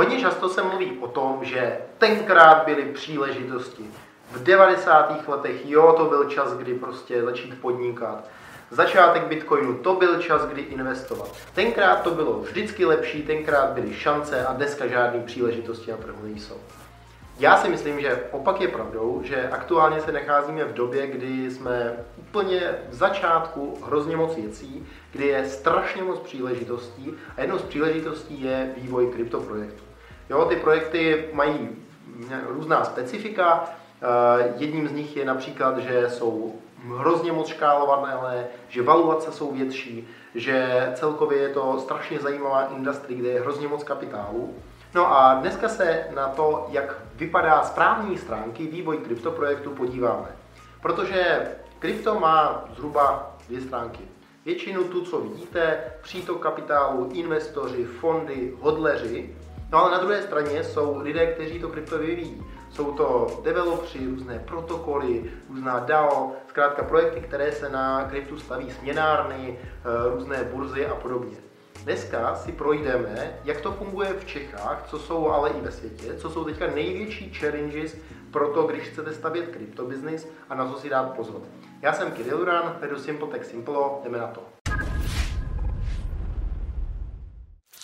Hodně často se mluví o tom, že tenkrát byly příležitosti. V 90. letech, jo, to byl čas, kdy prostě začít podnikat. Začátek Bitcoinu, to byl čas, kdy investovat. Tenkrát to bylo vždycky lepší, tenkrát byly šance a dneska žádné příležitosti na trhu nejsou. Já si myslím, že opak je pravdou, že aktuálně se nacházíme v době, kdy jsme úplně v začátku hrozně moc věcí, kdy je strašně moc příležitostí a jednou z příležitostí je vývoj kryptoprojektů. Jo, ty projekty mají různá specifika. Eh, jedním z nich je například, že jsou hrozně moc škálované, že valuace jsou větší, že celkově je to strašně zajímavá industrie, kde je hrozně moc kapitálu. No a dneska se na to, jak vypadá z právní stránky vývoj kryptoprojektu podíváme. Protože krypto má zhruba dvě stránky. Většinu tu, co vidíte, přítok kapitálu, investoři, fondy, hodleři. No ale na druhé straně jsou lidé, kteří to krypto vyvíjí. Jsou to developři, různé protokoly, různá DAO, zkrátka projekty, které se na kryptu staví směnárny, eh, různé burzy a podobně. Dneska si projdeme, jak to funguje v Čechách, co jsou ale i ve světě, co jsou teďka největší challenges pro to, když chcete stavět kryptobiznis a na co si dát pozor. Já jsem Kirill Duran, vedu Simple Tech Simplo, jdeme na to.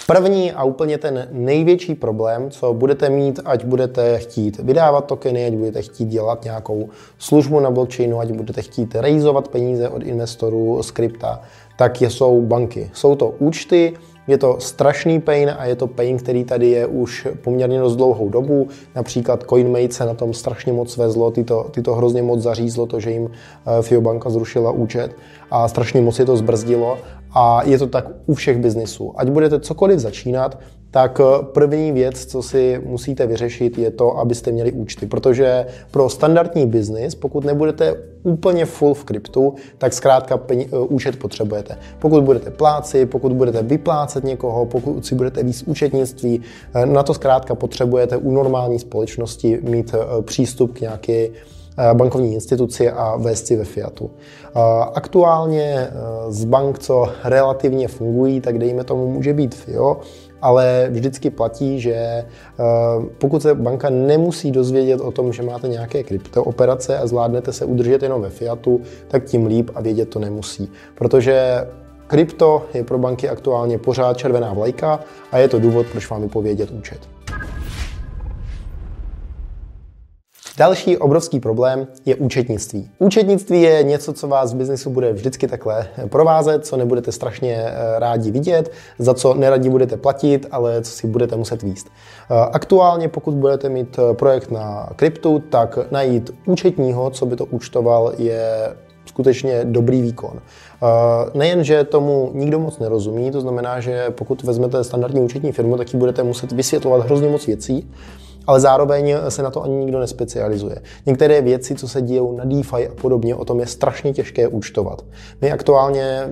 První a úplně ten největší problém, co budete mít, ať budete chtít vydávat tokeny, ať budete chtít dělat nějakou službu na blockchainu, ať budete chtít rejzovat peníze od investorů z krypta, tak jsou banky. Jsou to účty, je to strašný pain a je to pain, který tady je už poměrně dost dlouhou dobu. Například CoinMate se na tom strašně moc vezlo, ty to, ty to hrozně moc zařízlo, to, že jim eh, FIO banka zrušila účet a strašně moc je to zbrzdilo a je to tak u všech biznisů. Ať budete cokoliv začínat, tak eh, první věc, co si musíte vyřešit, je to, abyste měli účty. Protože pro standardní biznis, pokud nebudete úplně full v kryptu, tak zkrátka peň, eh, účet potřebujete. Pokud budete pláci, pokud budete vyplácet někoho, pokud si budete víc účetnictví, eh, na to zkrátka potřebujete u normální společnosti mít přístup k nějaké bankovní instituci a vést si ve Fiatu. Aktuálně z bank, co relativně fungují, tak dejme tomu může být FIO, ale vždycky platí, že eh, pokud se banka nemusí dozvědět o tom, že máte nějaké kryptooperace a zvládnete se udržet jenom ve fiatu, tak tím líp a vědět to nemusí. Protože krypto je pro banky aktuálně pořád červená vlajka a je to důvod, proč vám vypovědět účet. Další obrovský problém je účetnictví. Účetnictví je něco, co vás v biznesu bude vždycky takhle provázet, co nebudete strašně eh, rádi vidět, za co neradi budete platit, ale co si budete muset výst. Eh, aktuálně, pokud budete mít eh, projekt na kryptu, tak najít účetního, co by to účtoval, je skutečně dobrý výkon. Nejen, že tomu nikdo moc nerozumí, to znamená, že pokud vezmete standardní účetní firmu, tak ji budete muset vysvětlovat hrozně moc věcí, ale zároveň se na to ani nikdo nespecializuje. Některé věci, co se dějou na DeFi a podobně, o tom je strašně těžké účtovat. My aktuálně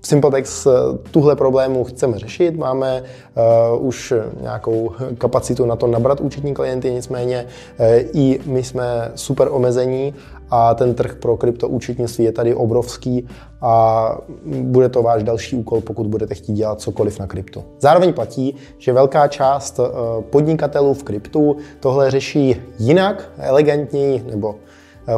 v Simpletex tuhle problému chceme řešit, máme uh, už nějakou kapacitu na to nabrat účetní klienty, nicméně uh, i my jsme super omezení a ten trh pro kryptoúčetnictví je tady obrovský a bude to váš další úkol, pokud budete chtít dělat cokoliv na kryptu. Zároveň platí, že velká část uh, podnikatelů v kryptu tohle řeší jinak, elegantněji nebo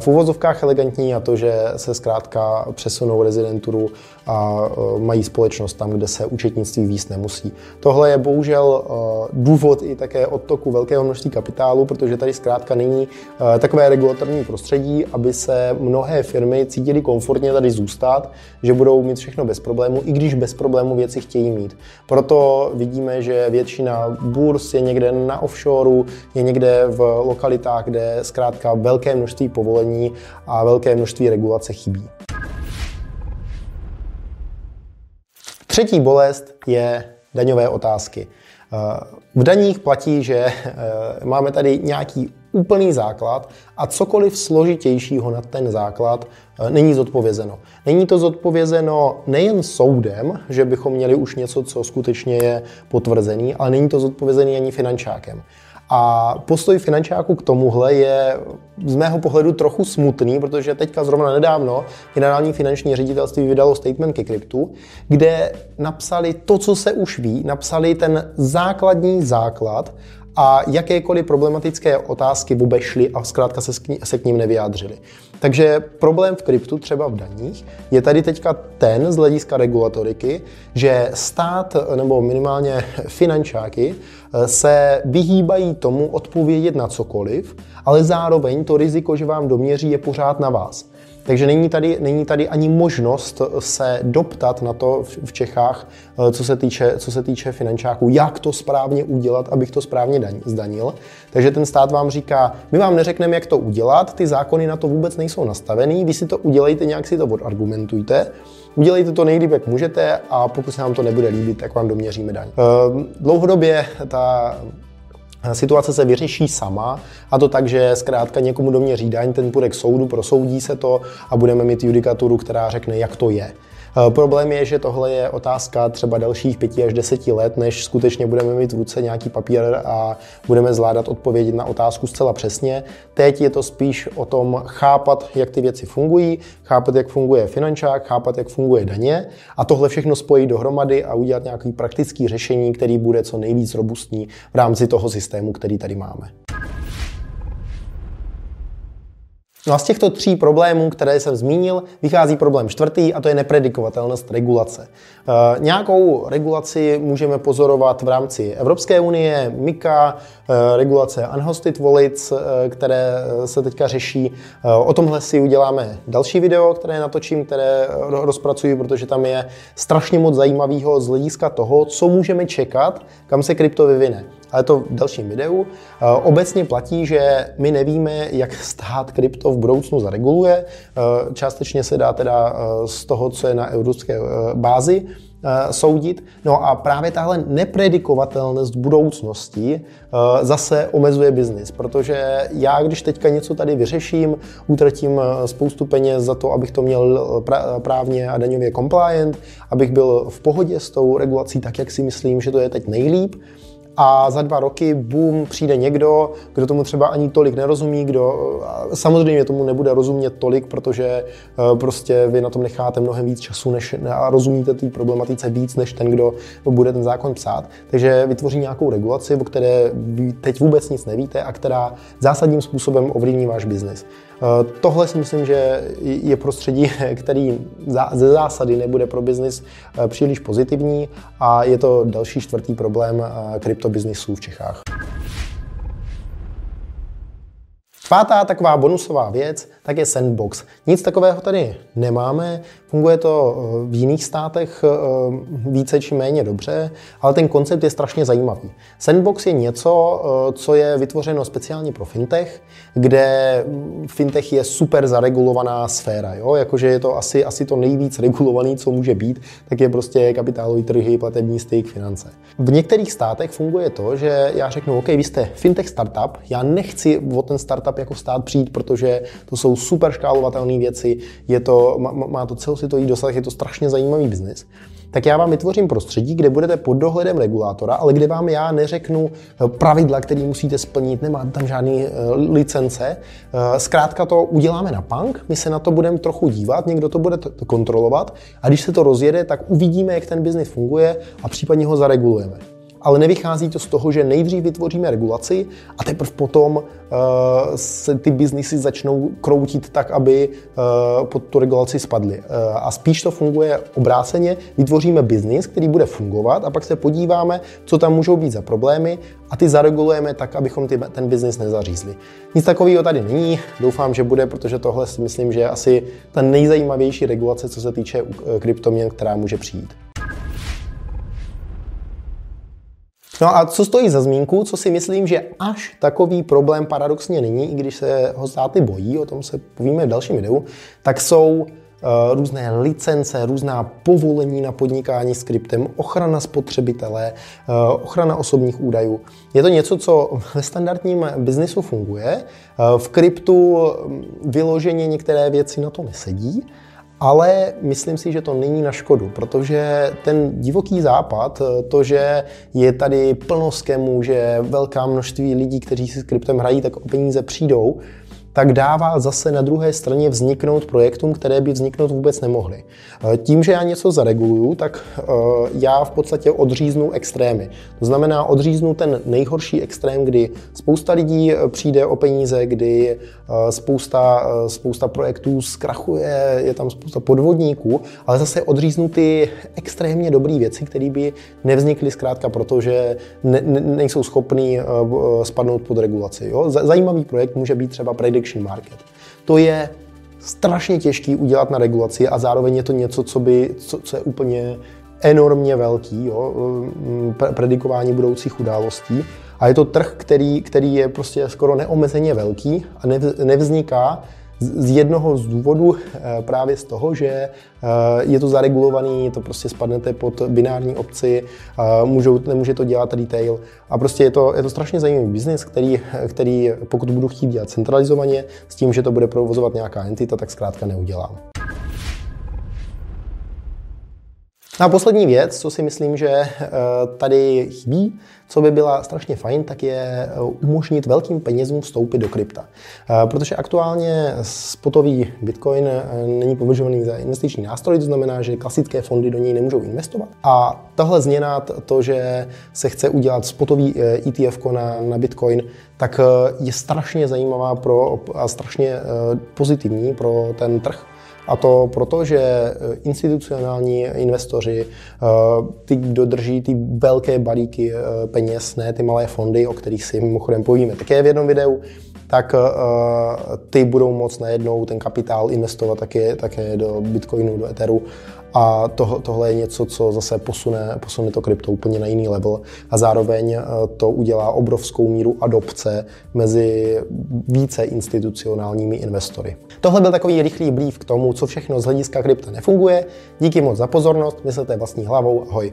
v úvozovkách elegantní a to, že se zkrátka přesunou rezidenturu a e, mají společnost tam, kde se účetnictví víc nemusí. Tohle je bohužel e, důvod i také odtoku velkého množství kapitálu, protože tady zkrátka není e, takové regulatorní prostředí, aby se mnohé firmy cítily komfortně tady zůstat, že budou mít všechno bez problému, i když bez problému věci chtějí mít. Proto vidíme, že většina burs je někde na offshoreu, je někde v lokalitách, kde zkrátka velké množství povolení a velké množství regulace chybí. Třetí bolest je daňové otázky. V daních platí, že eh, máme tady nějaký úplný základ a cokoliv složitějšího nad ten základ eh, není zodpovězeno. Není to zodpovězeno nejen soudem, že bychom měli už něco, co skutečně je potvrzený, ale není to zodpovězený ani finančákem. A postoj finančáku k tomuhle je z mého pohledu trochu smutný, protože teďka zrovna nedávno generální finanční ředitelství vydalo statement ke kryptu, kde napsali to, co se už ví, napsali ten základní základ a jakékoliv problematické otázky obešly a zkrátka se, se k ním nevyjádřili. Takže problém v kryptu, třeba v daních, je tady teďka ten z hlediska regulatoriky, že stát nebo minimálně finančáky se vyhýbají tomu odpovědět na cokoliv, ale zároveň to riziko, že vám doměří, je pořád na vás. Takže není tady, není tady ani možnost se doptat na to v Čechách, eh, co se týče, co se týče finančáků, jak to správně udělat, abych to správně daň, zdanil. Takže ten stát vám říká, my vám neřekneme, jak to udělat, ty zákony na to vůbec nejsou nastavený, vy si to udělejte, nějak si to odargumentujte. Udělejte to nejlíp, jak můžete a pokud se nám to nebude líbit, tak vám doměříme daň. Eh, dlouhodobě ta Situace se vyřeší sama a to tak, že zkrátka někomu doměří daň, ten půjde k soudu, prosoudí se to a budeme mít judikaturu, která řekne, jak to je. Eh, problém je, že tohle je otázka třeba dalších pěti až deseti let, než skutečně budeme mít v ruce nějaký papír a budeme zvládat odpovědět na otázku zcela přesně. Teď je to spíš o tom chápat, jak ty věci fungují, chápat, jak funguje finančák, chápat, jak funguje daně a tohle všechno spojit dohromady a udělat nějaký praktický řešení, který bude co nejvíc robustní v rámci toho systému, který tady máme. No a z těchto tří problémů, které jsem zmínil, vychází problém čtvrtý a to je nepredikovatelnost regulace. E, nějakou regulaci můžeme pozorovat v rámci Evropské unie, MIKA, e, regulace Unhosted Wallets, e, které se teďka řeší. E, o tomhle si uděláme další video, které natočím, které rozpracuji, protože tam je strašně moc zajímavého z hlediska toho, co můžeme čekat, kam se krypto vyvine ale to v dalším videu. Eh, obecně platí, že my nevíme, jak stát krypto v budoucnu zareguluje. Eh, částečně se dá teda eh, z toho, co je na evropské bázi, soudit. No a právě tahle nepredikovatelnost budoucnosti zase omezuje biznis, protože já, když teďka něco tady vyřeším, utratím spoustu peněz za to, abych to měl právně a daňově compliant, abych byl v pohodě s tou regulací tak, jak si myslím, že to je teď nejlíp, a za dva roky, boom, přijde někdo, kdo tomu třeba ani tolik nerozumí, kdo samozřejmě tomu nebude rozumět tolik, protože eh, prostě vy na tom necháte mnohem víc času než, a rozumíte té problematice víc, než ten, kdo bude ten zákon psát. Takže vytvoří nějakou regulaci, o které teď vůbec nic nevíte a která zásadním způsobem ovlivní váš biznis. Eh, tohle si myslím, že je prostředí, který ze zásady nebude pro biznis eh, příliš pozitivní a je to další čtvrtý problém eh, kryptobiznisů v Čechách. Pátá taková bonusová věc, tak je Sandbox. Nic takového tady nemáme, funguje to eh, v jiných státech eh, více či méně dobře, ale ten koncept je strašně zajímavý. Sandbox je něco, eh, co je vytvořeno speciálně pro fintech, kde fintech je super zaregulovaná sféra. Jo? Jakože je to asi, asi to nejvíc regulovaný, co může být, tak je prostě kapitálový trhy, platební styk, finance. V některých státech funguje to, že já řeknu, OK, vy jste fintech startup, já nechci o ten startup jako stát přijít, protože to jsou super škálovatelné věci, je to, má, má to celosvětový dosah, je to strašně zajímavý biznis tak já vám vytvořím prostředí, kde budete pod dohledem regulátora, ale kde vám já neřeknu eh, pravidla, které musíte splnit, nemáte tam žádné eh, licence. Eh, zkrátka to uděláme na punk, my se na to budeme trochu dívat, někdo to bude kontrolovat a když se to rozjede, tak uvidíme, jak ten biznis funguje a případně ho zaregulujeme ale nevychází to z toho, že nejdřív vytvoříme regulaci a teprve potom uh, se ty biznisy začnou kroutit tak, aby uh, pod tu regulaci spadly. Uh, a spíš to funguje obráceně, vytvoříme biznis, který bude fungovat a pak se podíváme, co tam můžou být za problémy a ty zaregulujeme tak, abychom ty, ten biznis nezařízli. Nic takového tady není, doufám, že bude, protože tohle si myslím, že je asi ta nejzajímavější regulace, co se týče kryptoměn, která může přijít. No a co stojí za zmínku, co si myslím, že až takový problém paradoxně není, i když se ho státy bojí, o tom se povíme v dalším videu, tak jsou uh, různé licence, různá povolení na podnikání s kryptem, ochrana spotřebitele, uh, ochrana osobních údajů. Je to něco, co ve standardním biznisu funguje. Uh, v kryptu vyloženě některé věci na to nesedí, Ale myslím si, že to není na škodu, protože ten divoký západ, to, že je tady plno skemů, že velká množství lidí, kteří si s kryptem hrají, tak o peníze přijdou, tak dává zase na druhé straně vzniknout projektům, které by vzniknout vůbec nemohly. Eh, tím, že já něco zareguluju, tak eh, já v podstatě odříznu extrémy. To znamená, odříznu ten nejhorší extrém, kdy spousta lidí eh, přijde o peníze, kdy spousta, spousta projektů zkrachuje, je tam spousta podvodníků, ale zase odříznu ty extrémně dobré věci, které by nevznikly zkrátka proto, že ne, ne, nejsou schopný spadnout pod regulaci. Jo? Zajímavý projekt může být třeba predict prediction market. To je strašně těžký udělat na regulaci a zároveň je to něco, co, by, co, co je úplně enormně velký, jo, mm, predikování budoucích událostí. A je to trh, který, který je prostě skoro neomezeně velký a nevzniká z jednoho z důvodů eh, právě z toho, že eh, je to zaregulovaný, to prostě spadnete pod binární obci, můžou, nemůže to dělat retail a prostě je to, je to strašně zajímavý biznis, který, který pokud budu chtít dělat centralizovaně s tím, že to bude provozovat nějaká entita, tak zkrátka neudělám. A poslední věc, co si myslím, že eh, tady chybí, co by byla strašně fajn, tak je eh, umožnit velkým penězům vstoupit do krypta. Eh, protože aktuálně spotový bitcoin není považovaný za investiční nástroj, to znamená, že klasické fondy do něj nemůžou investovat. A tahle změna, to, že se chce udělat spotový ETF na, na bitcoin, tak je strašně zajímavá pro, a strašně pozitivní pro ten trh. A to proto, že eh, institucionální investoři, eh, ty, kdo drží ty velké balíky eh, peněz, ne ty malé fondy, o kterých si mimochodem povíme také v jednom videu, tak ty budou moct najednou ten kapitál investovat také, také do Bitcoinu, do Etheru a to, tohle je něco, co zase posune, posune to krypto úplně na jiný level a zároveň eh, to udělá obrovskou míru adopce mezi více institucionálními investory. Tohle byl takový rychlý brief k tomu, co všechno z hlediska krypta nefunguje. Díky moc za pozornost, myslete vlastní hlavou, ahoj.